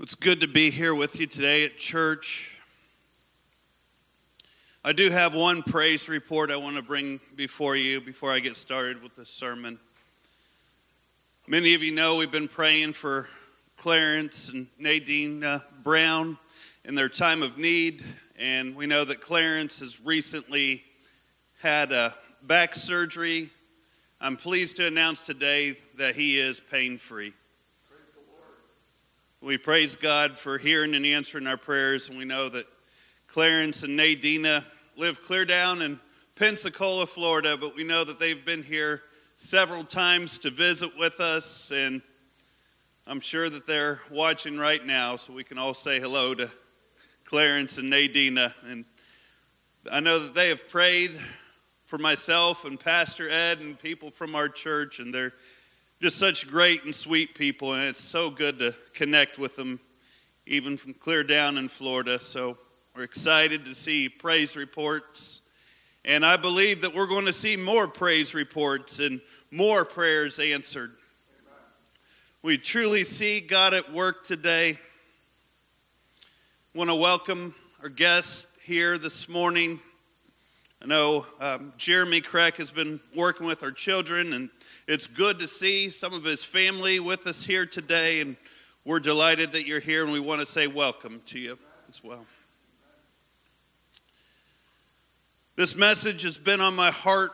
It's good to be here with you today at church. I do have one praise report I want to bring before you before I get started with this sermon. Many of you know we've been praying for Clarence and Nadine uh, Brown in their time of need, and we know that Clarence has recently had a back surgery. I'm pleased to announce today that he is pain free. We praise God for hearing and answering our prayers, and we know that Clarence and Nadina live clear down in Pensacola, Florida, but we know that they've been here several times to visit with us, and I'm sure that they're watching right now, so we can all say hello to Clarence and Nadina. And I know that they have prayed for myself and Pastor Ed and people from our church, and they're just such great and sweet people, and it's so good to connect with them, even from clear down in Florida. So we're excited to see praise reports. And I believe that we're going to see more praise reports and more prayers answered. We truly see God at work today. Want to welcome our guests here this morning. I know um, Jeremy Crack has been working with our children and it's good to see some of his family with us here today, and we're delighted that you're here, and we want to say welcome to you as well. This message has been on my heart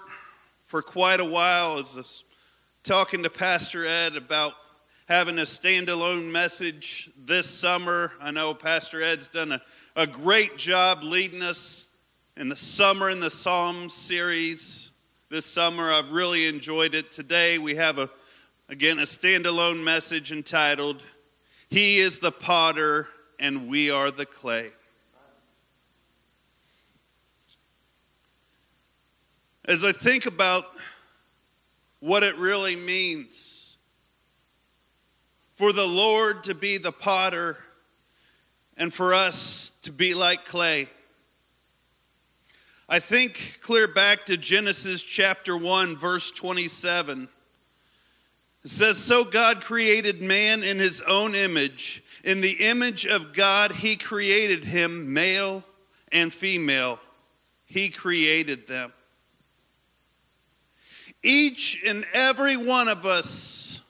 for quite a while as I was talking to Pastor Ed about having a standalone message this summer. I know Pastor Ed's done a, a great job leading us in the Summer in the Psalms series this summer. I've really enjoyed it. Today we have a again a standalone message entitled He is the potter and we are the clay. As I think about what it really means for the Lord to be the potter and for us to be like clay. I think clear back to Genesis chapter 1, verse 27. It says, So God created man in his own image. In the image of God, he created him, male and female. He created them. Each and every one of us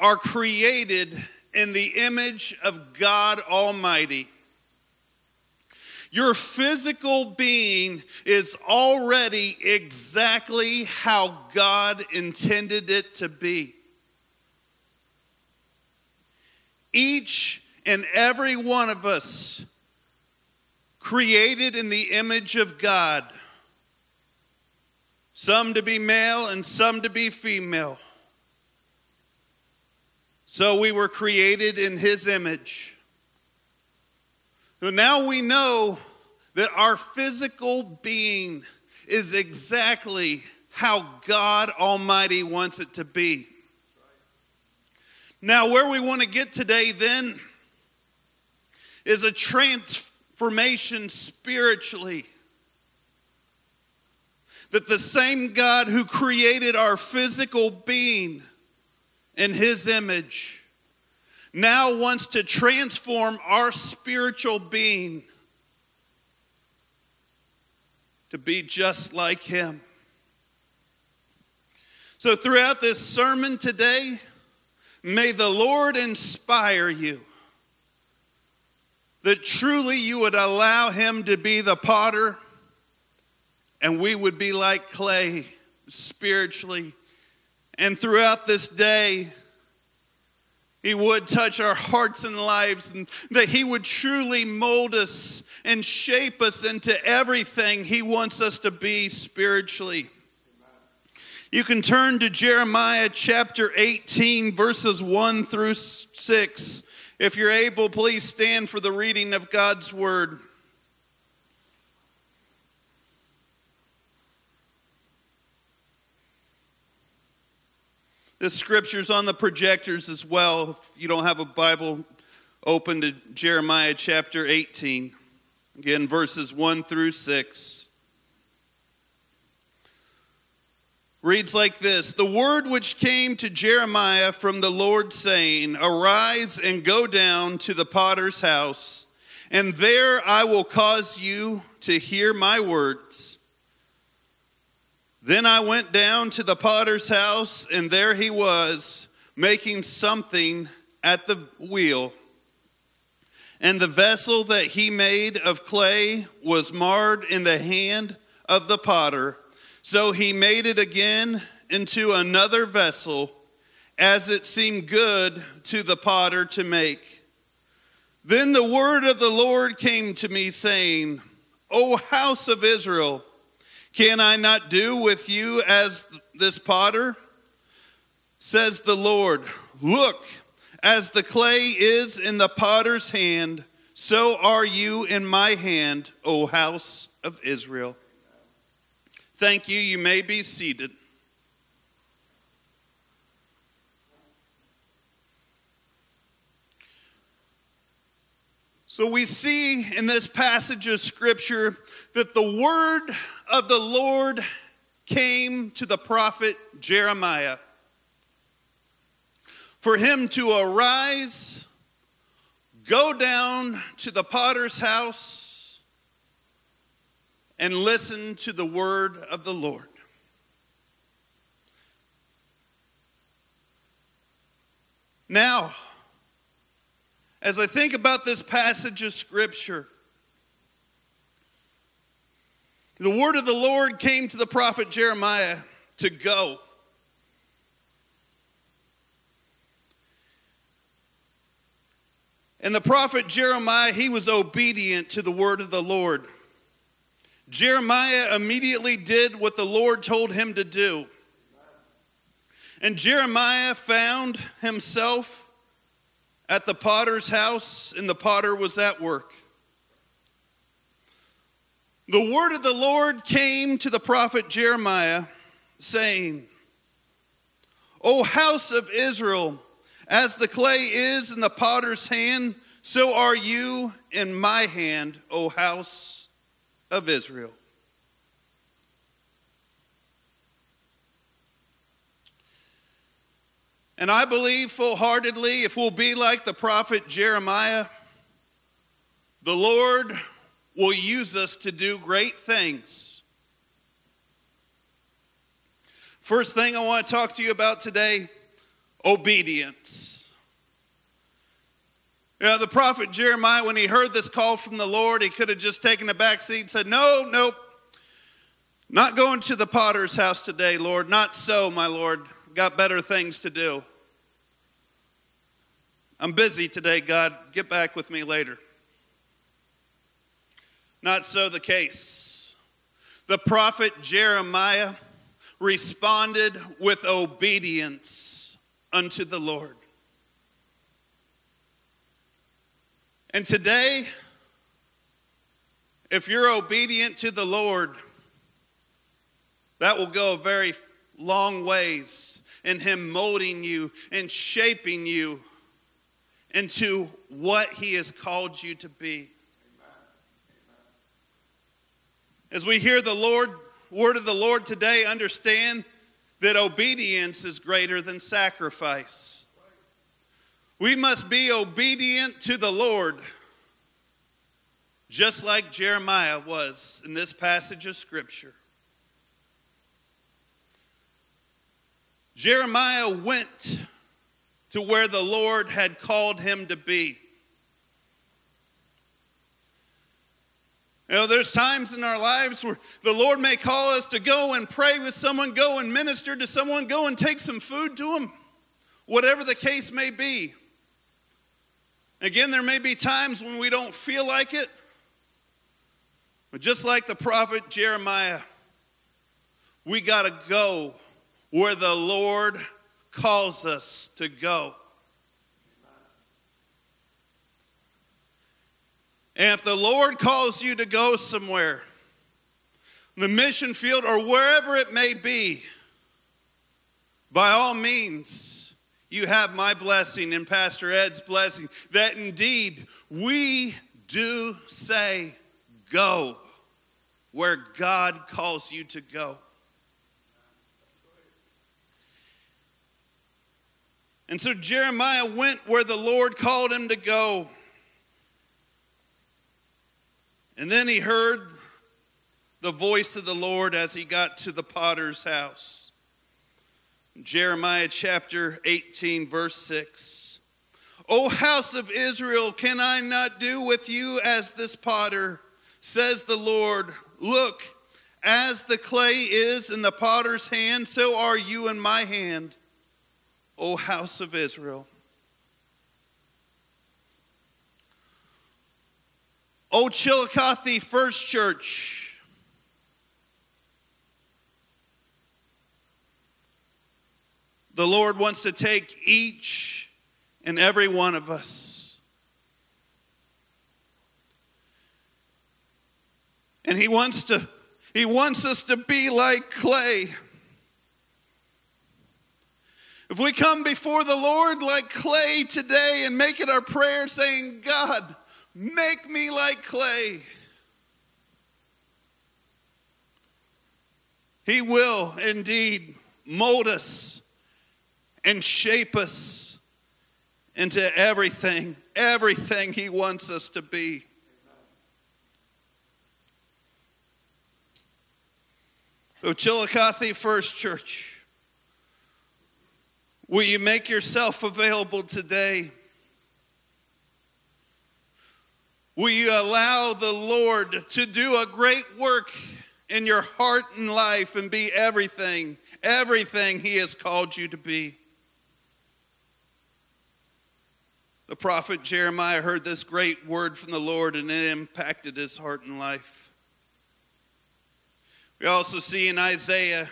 are created in the image of God Almighty. Your physical being is already exactly how God intended it to be. Each and every one of us created in the image of God, some to be male and some to be female. So we were created in His image. So now we know that our physical being is exactly how God Almighty wants it to be. Now, where we want to get today then is a transformation spiritually. That the same God who created our physical being in His image now wants to transform our spiritual being to be just like Him. So, throughout this sermon today, may the Lord inspire you that truly you would allow Him to be the potter and we would be like clay spiritually. And throughout this day, he would touch our hearts and lives, and that He would truly mold us and shape us into everything He wants us to be spiritually. You can turn to Jeremiah chapter 18, verses 1 through 6. If you're able, please stand for the reading of God's word. This scripture's on the projectors as well. If you don't have a Bible, open to Jeremiah chapter 18. Again, verses 1 through 6. reads like this The word which came to Jeremiah from the Lord, saying, Arise and go down to the potter's house, and there I will cause you to hear my words. Then I went down to the potter's house, and there he was, making something at the wheel. And the vessel that he made of clay was marred in the hand of the potter. So he made it again into another vessel, as it seemed good to the potter to make. Then the word of the Lord came to me, saying, O house of Israel, can I not do with you as this potter? Says the Lord, Look, as the clay is in the potter's hand, so are you in my hand, O house of Israel. Thank you. You may be seated. So we see in this passage of scripture that the word of the Lord came to the prophet Jeremiah for him to arise, go down to the potter's house, and listen to the word of the Lord. Now, as I think about this passage of Scripture, the word of the Lord came to the prophet Jeremiah to go. And the prophet Jeremiah, he was obedient to the word of the Lord. Jeremiah immediately did what the Lord told him to do. And Jeremiah found himself at the potter's house, and the potter was at work. The word of the Lord came to the prophet Jeremiah, saying, O house of Israel, as the clay is in the potter's hand, so are you in my hand, O house of Israel. And I believe full heartedly, if we'll be like the prophet Jeremiah, the Lord will use us to do great things. First thing I want to talk to you about today obedience. You know, the prophet Jeremiah, when he heard this call from the Lord, he could have just taken a back seat and said, No, nope, not going to the potter's house today, Lord. Not so, my Lord. Got better things to do. I'm busy today, God. Get back with me later. Not so the case. The prophet Jeremiah responded with obedience unto the Lord. And today, if you're obedient to the Lord, that will go a very long ways in Him molding you and shaping you into what He has called you to be. As we hear the Lord, word of the Lord today, understand that obedience is greater than sacrifice. We must be obedient to the Lord, just like Jeremiah was in this passage of Scripture. Jeremiah went to where the Lord had called him to be. You know, there's times in our lives where the Lord may call us to go and pray with someone, go and minister to someone, go and take some food to them, whatever the case may be. Again, there may be times when we don't feel like it, but just like the prophet Jeremiah, we got to go where the Lord calls us to go. And if the Lord calls you to go somewhere, the mission field or wherever it may be, by all means, you have my blessing and Pastor Ed's blessing that indeed we do say, go where God calls you to go. And so Jeremiah went where the Lord called him to go. And then he heard the voice of the Lord as he got to the potter's house. Jeremiah chapter 18, verse 6. O house of Israel, can I not do with you as this potter, says the Lord? Look, as the clay is in the potter's hand, so are you in my hand, O house of Israel. O Chillicothe First Church, the Lord wants to take each and every one of us. And he wants to he wants us to be like clay. If we come before the Lord like clay today and make it our prayer saying, God, make me like clay. He will indeed mold us and shape us into everything, everything He wants us to be. So, Chillicothe First Church, will you make yourself available today? Will you allow the Lord to do a great work in your heart and life and be everything, everything He has called you to be? The prophet Jeremiah heard this great word from the Lord and it impacted his heart and life. We also see in Isaiah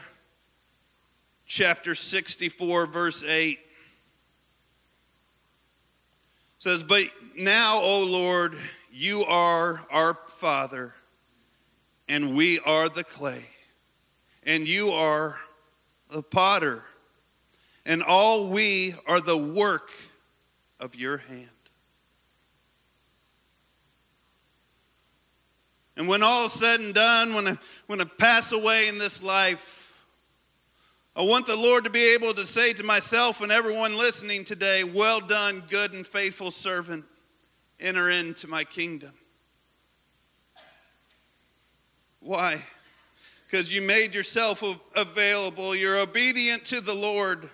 chapter 64, verse 8 says, But now, O Lord, you are our Father, and we are the clay, and you are the potter, and all we are the work of your hand. And when all is said and done, when I, when I pass away in this life, I want the Lord to be able to say to myself and everyone listening today, Well done, good and faithful servant. Enter into my kingdom. Why? Because you made yourself available. You're obedient to the Lord.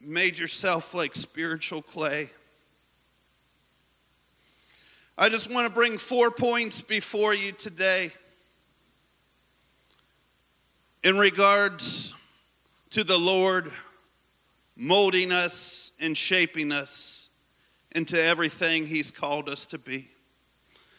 Made yourself like spiritual clay. I just want to bring four points before you today in regards to the Lord molding us and shaping us into everything He's called us to be.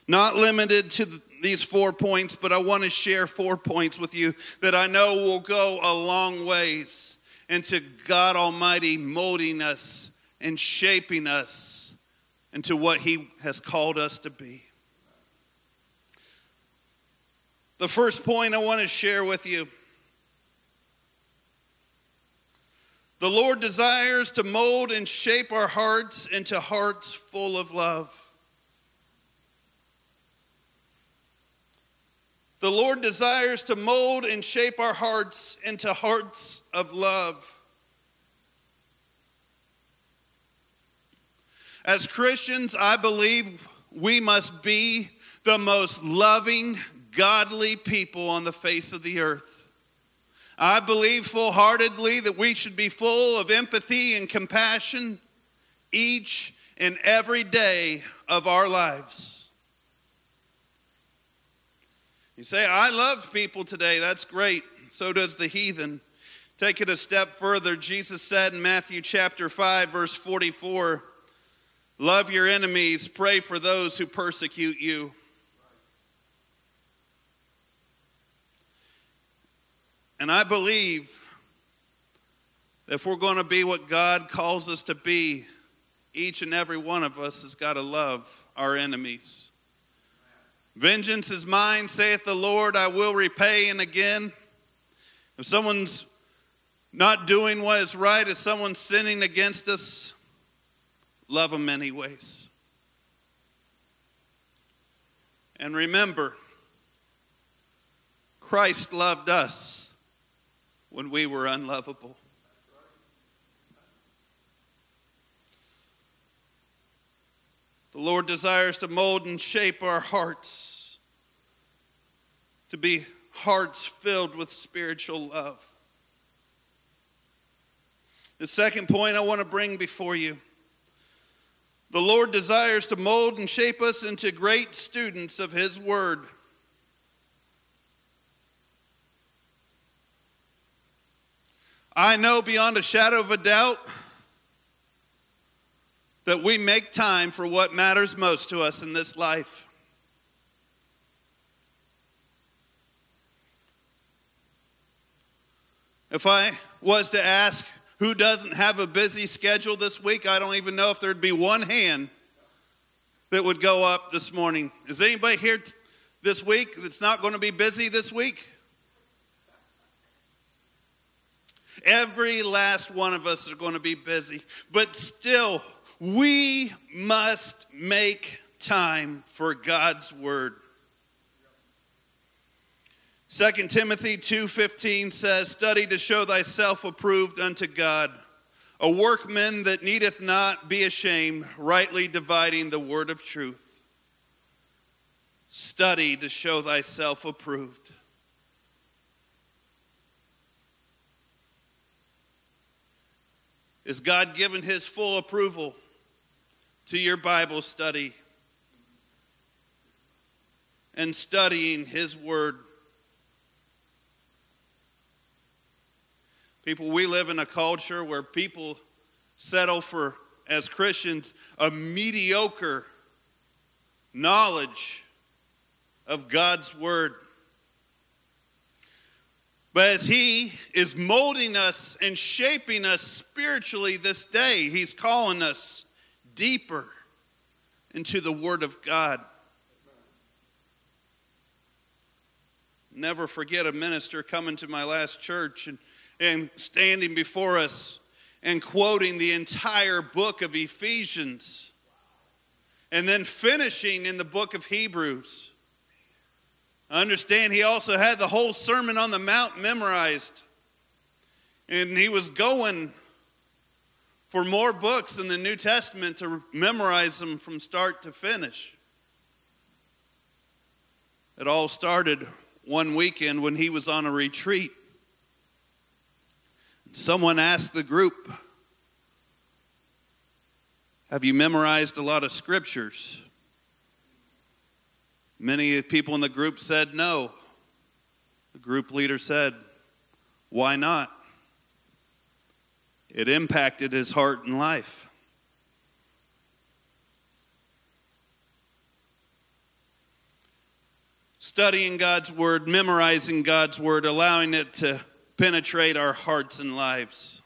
Not limited to these four points, but I want to share four points with you that I know will go a long ways into God Almighty molding us and shaping us into what He has called us to be. The first point I want to share with you the Lord desires to mold and shape our hearts into hearts full of love. The Lord desires to mold and shape our hearts into hearts of love. As Christians, I believe we must be the most loving, godly people on the face of the earth. I believe full heartedly that we should be full of empathy and compassion each and every day of our lives. You say, I love people today. That's great. So does the heathen. Take it a step further. Jesus said in Matthew chapter 5, verse 44, Love your enemies, pray for those who persecute you. And I believe if we're going to be what God calls us to be, each and every one of us has got to love our enemies. Vengeance is mine, saith the Lord, I will repay. And again, if someone's not doing what is right, if someone's sinning against us, Love them anyways. And remember, Christ loved us when we were unlovable. The Lord desires to mold and shape our hearts to be hearts filled with spiritual love. The second point I want to bring before you the Lord desires to mold and shape us into great students of His Word. I know beyond a shadow of a doubt that we make time for what matters most to us in this life. If I was to ask who doesn't have a busy schedule this week, I don't even know if there'd be one hand that would go up this morning. Is anybody here this week that's not going to be busy this week? Every last one of us are going to be busy, but still, we must make time for God's word. 2 Timothy 2:15 says, "Study to show thyself approved unto God, a workman that needeth not be ashamed, rightly dividing the word of truth." Study to show thyself approved. Is God given his full approval to your Bible study and studying his word? People, we live in a culture where people settle for, as Christians, a mediocre knowledge of God's Word. But as He is molding us and shaping us spiritually this day, He's calling us deeper into the Word of God. Never forget a minister coming to my last church and and standing before us and quoting the entire book of Ephesians and then finishing in the book of Hebrews. I understand he also had the whole Sermon on the Mount memorized. And he was going for more books in the New Testament to memorize them from start to finish. It all started one weekend when he was on a retreat Someone asked the group, Have you memorized a lot of scriptures? Many people in the group said no. The group leader said, Why not? It impacted his heart and life. Studying God's Word, memorizing God's Word, allowing it to penetrate our hearts and lives.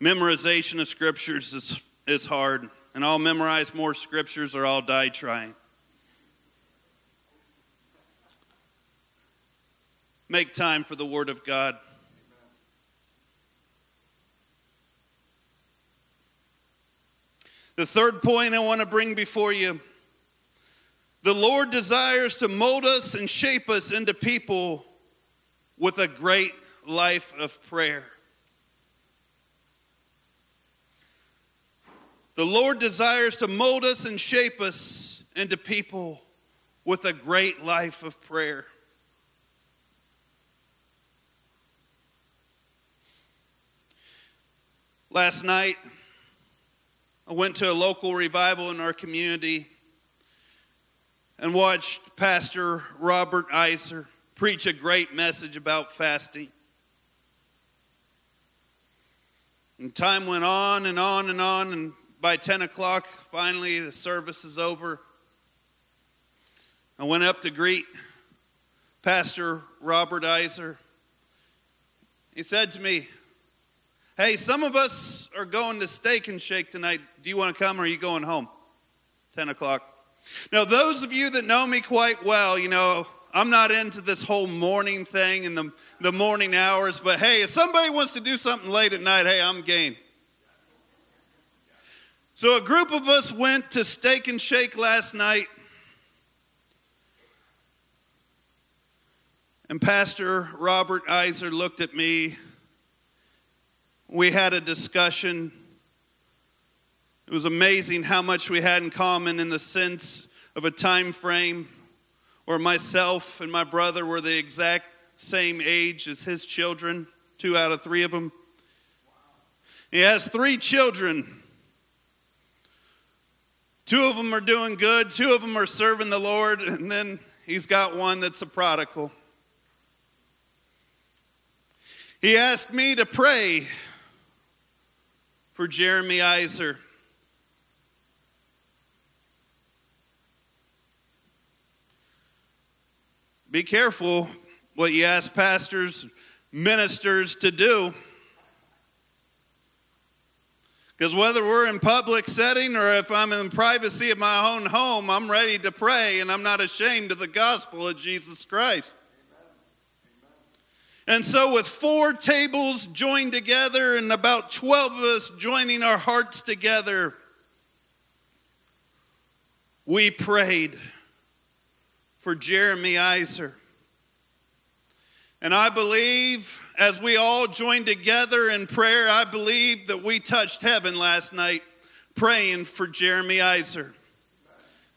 Memorization of scriptures is, is hard, and I'll memorize more scriptures or I'll die trying. Make time for the Word of God. The third point I want to bring before you the Lord desires to mold us and shape us into people with a great life of prayer. The Lord desires to mold us and shape us into people with a great life of prayer. Last night, I went to a local revival in our community and watched Pastor Robert Iser preach a great message about fasting. And time went on and on and on, and by 10 o'clock, finally, the service is over. I went up to greet Pastor Robert Iser. He said to me, Hey, some of us are going to Steak and Shake tonight. Do you want to come or are you going home? 10 o'clock. Now, those of you that know me quite well, you know, I'm not into this whole morning thing and the, the morning hours, but hey, if somebody wants to do something late at night, hey, I'm game. So a group of us went to Steak and Shake last night. And Pastor Robert Iser looked at me. We had a discussion. It was amazing how much we had in common in the sense of a time frame where myself and my brother were the exact same age as his children, two out of three of them. He has three children. Two of them are doing good, two of them are serving the Lord, and then he's got one that's a prodigal. He asked me to pray for Jeremy Iser. Be careful what you ask pastors, ministers to do. Because whether we're in public setting or if I'm in the privacy of my own home, I'm ready to pray and I'm not ashamed of the gospel of Jesus Christ. And so, with four tables joined together and about 12 of us joining our hearts together, we prayed for Jeremy Iser. And I believe as we all joined together in prayer, I believe that we touched heaven last night praying for Jeremy Iser.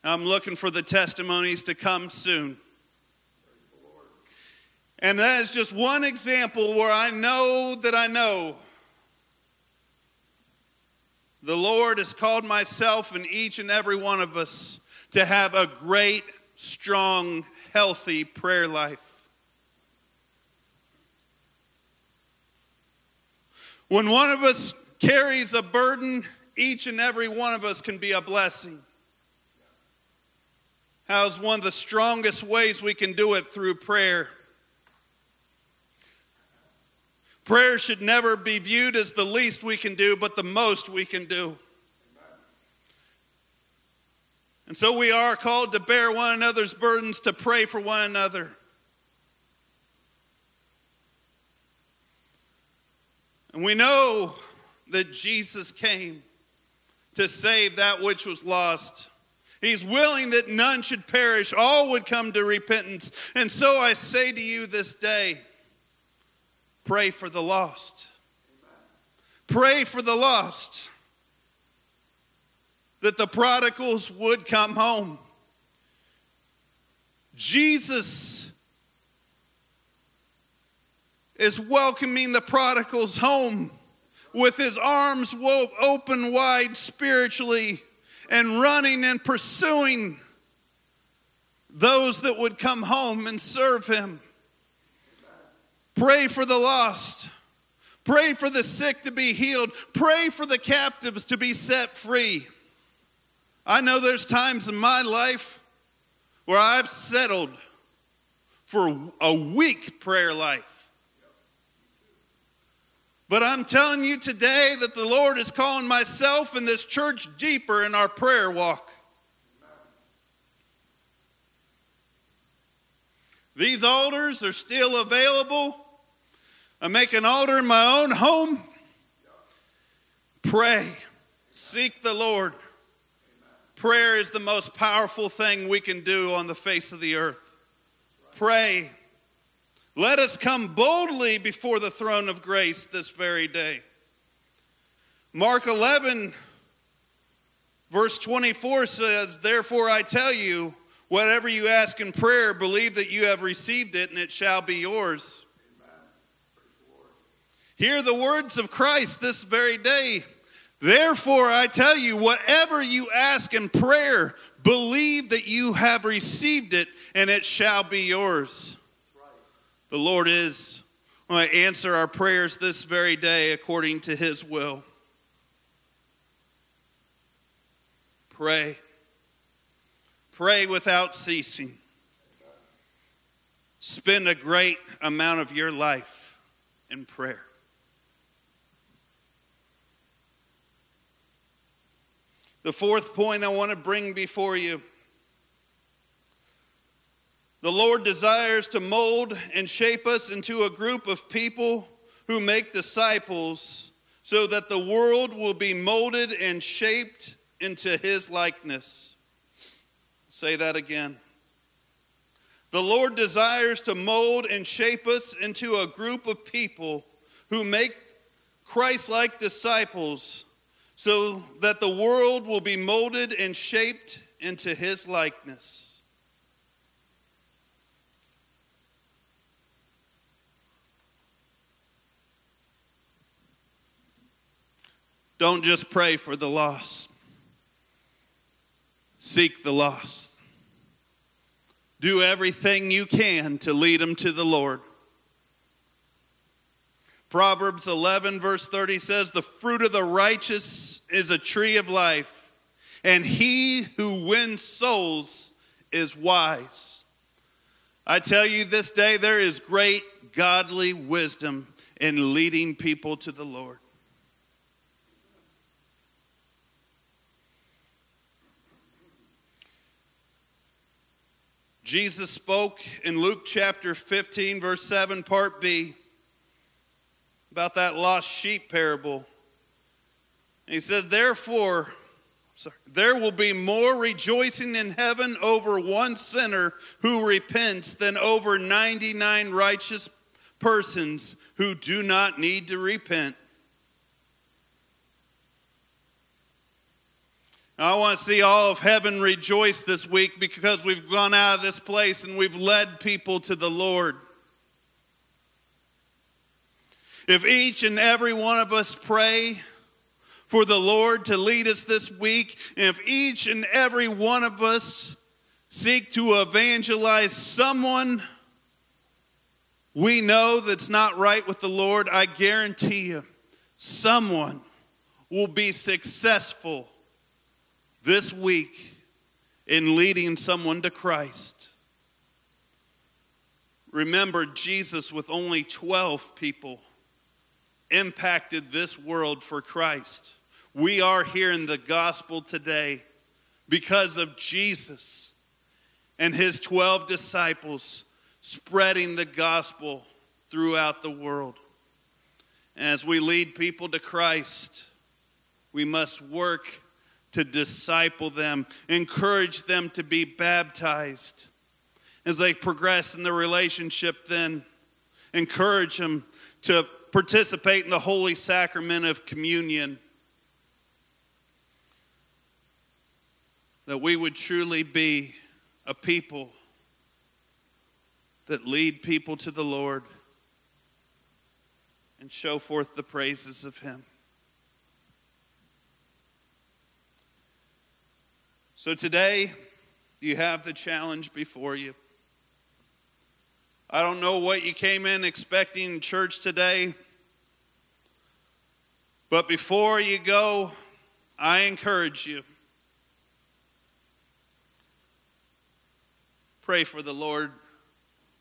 I'm looking for the testimonies to come soon. And that is just one example where I know that I know the Lord has called myself and each and every one of us to have a great strong, healthy prayer life. When one of us carries a burden, each and every one of us can be a blessing. How's one of the strongest ways we can do it through prayer? Prayer should never be viewed as the least we can do, but the most we can do. And so we are called to bear one another's burdens, to pray for one another. And we know that Jesus came to save that which was lost. He's willing that none should perish, all would come to repentance. And so I say to you this day pray for the lost. Pray for the lost that the prodigals would come home. Jesus is welcoming the prodigals home with his arms open wide spiritually and running and pursuing those that would come home and serve him. Pray for the lost. Pray for the sick to be healed. Pray for the captives to be set free. I know there's times in my life where I've settled for a weak prayer life. But I'm telling you today that the Lord is calling myself and this church deeper in our prayer walk. These altars are still available. I make an altar in my own home. Pray. Seek the Lord. Prayer is the most powerful thing we can do on the face of the earth. Pray. Let us come boldly before the throne of grace this very day. Mark 11, verse 24 says, Therefore I tell you, whatever you ask in prayer, believe that you have received it and it shall be yours. Hear the words of Christ this very day. Therefore, I tell you, whatever you ask in prayer, believe that you have received it and it shall be yours. The Lord is going to answer our prayers this very day according to his will. Pray. Pray without ceasing. Spend a great amount of your life in prayer. The fourth point I want to bring before you the Lord desires to mold and shape us into a group of people who make disciples so that the world will be molded and shaped into his likeness. Say that again. The Lord desires to mold and shape us into a group of people who make Christ like disciples so that the world will be molded and shaped into his likeness. Don't just pray for the lost. Seek the lost. Do everything you can to lead them to the Lord. Proverbs 11, verse 30 says, The fruit of the righteous is a tree of life, and he who wins souls is wise. I tell you this day, there is great godly wisdom in leading people to the Lord. Jesus spoke in Luke chapter 15, verse 7, part B, about that lost sheep parable. He said, Therefore, sorry, there will be more rejoicing in heaven over one sinner who repents than over 99 righteous persons who do not need to repent. I want to see all of heaven rejoice this week because we've gone out of this place and we've led people to the Lord. If each and every one of us pray for the Lord to lead us this week, if each and every one of us seek to evangelize someone we know that's not right with the Lord, I guarantee you, someone will be successful this week in leading someone to Christ. Remember, Jesus, with only 12 people, impacted this world for Christ. We are here in the gospel today because of Jesus and his 12 disciples spreading the gospel throughout the world. And as we lead people to Christ, we must work to disciple them, encourage them to be baptized. As they progress in the relationship, then encourage them to participate in the holy sacrament of communion. That we would truly be a people that lead people to the Lord and show forth the praises of Him. So today, you have the challenge before you. I don't know what you came in expecting in church today, but before you go, I encourage you. Pray for the Lord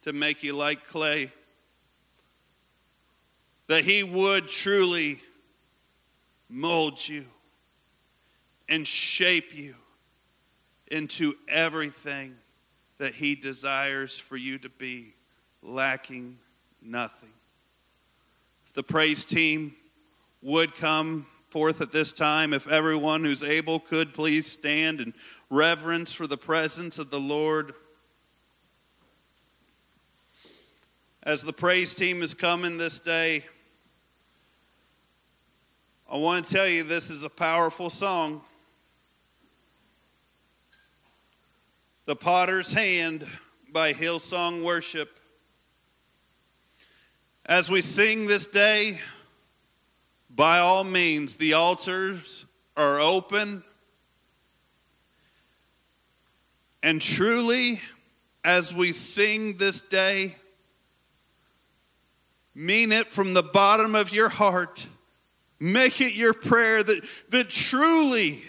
to make you like clay, that He would truly mold you and shape you into everything that He desires for you to be, lacking nothing. If the praise team would come forth at this time, if everyone who's able could please stand in reverence for the presence of the Lord. As the praise team is coming this day, I want to tell you this is a powerful song. The Potter's Hand by Hillsong Worship. As we sing this day, by all means, the altars are open. And truly, as we sing this day, mean it from the bottom of your heart. Make it your prayer that, that truly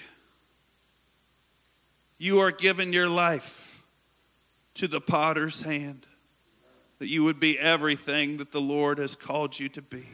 you are giving your life to the potter's hand, that you would be everything that the Lord has called you to be.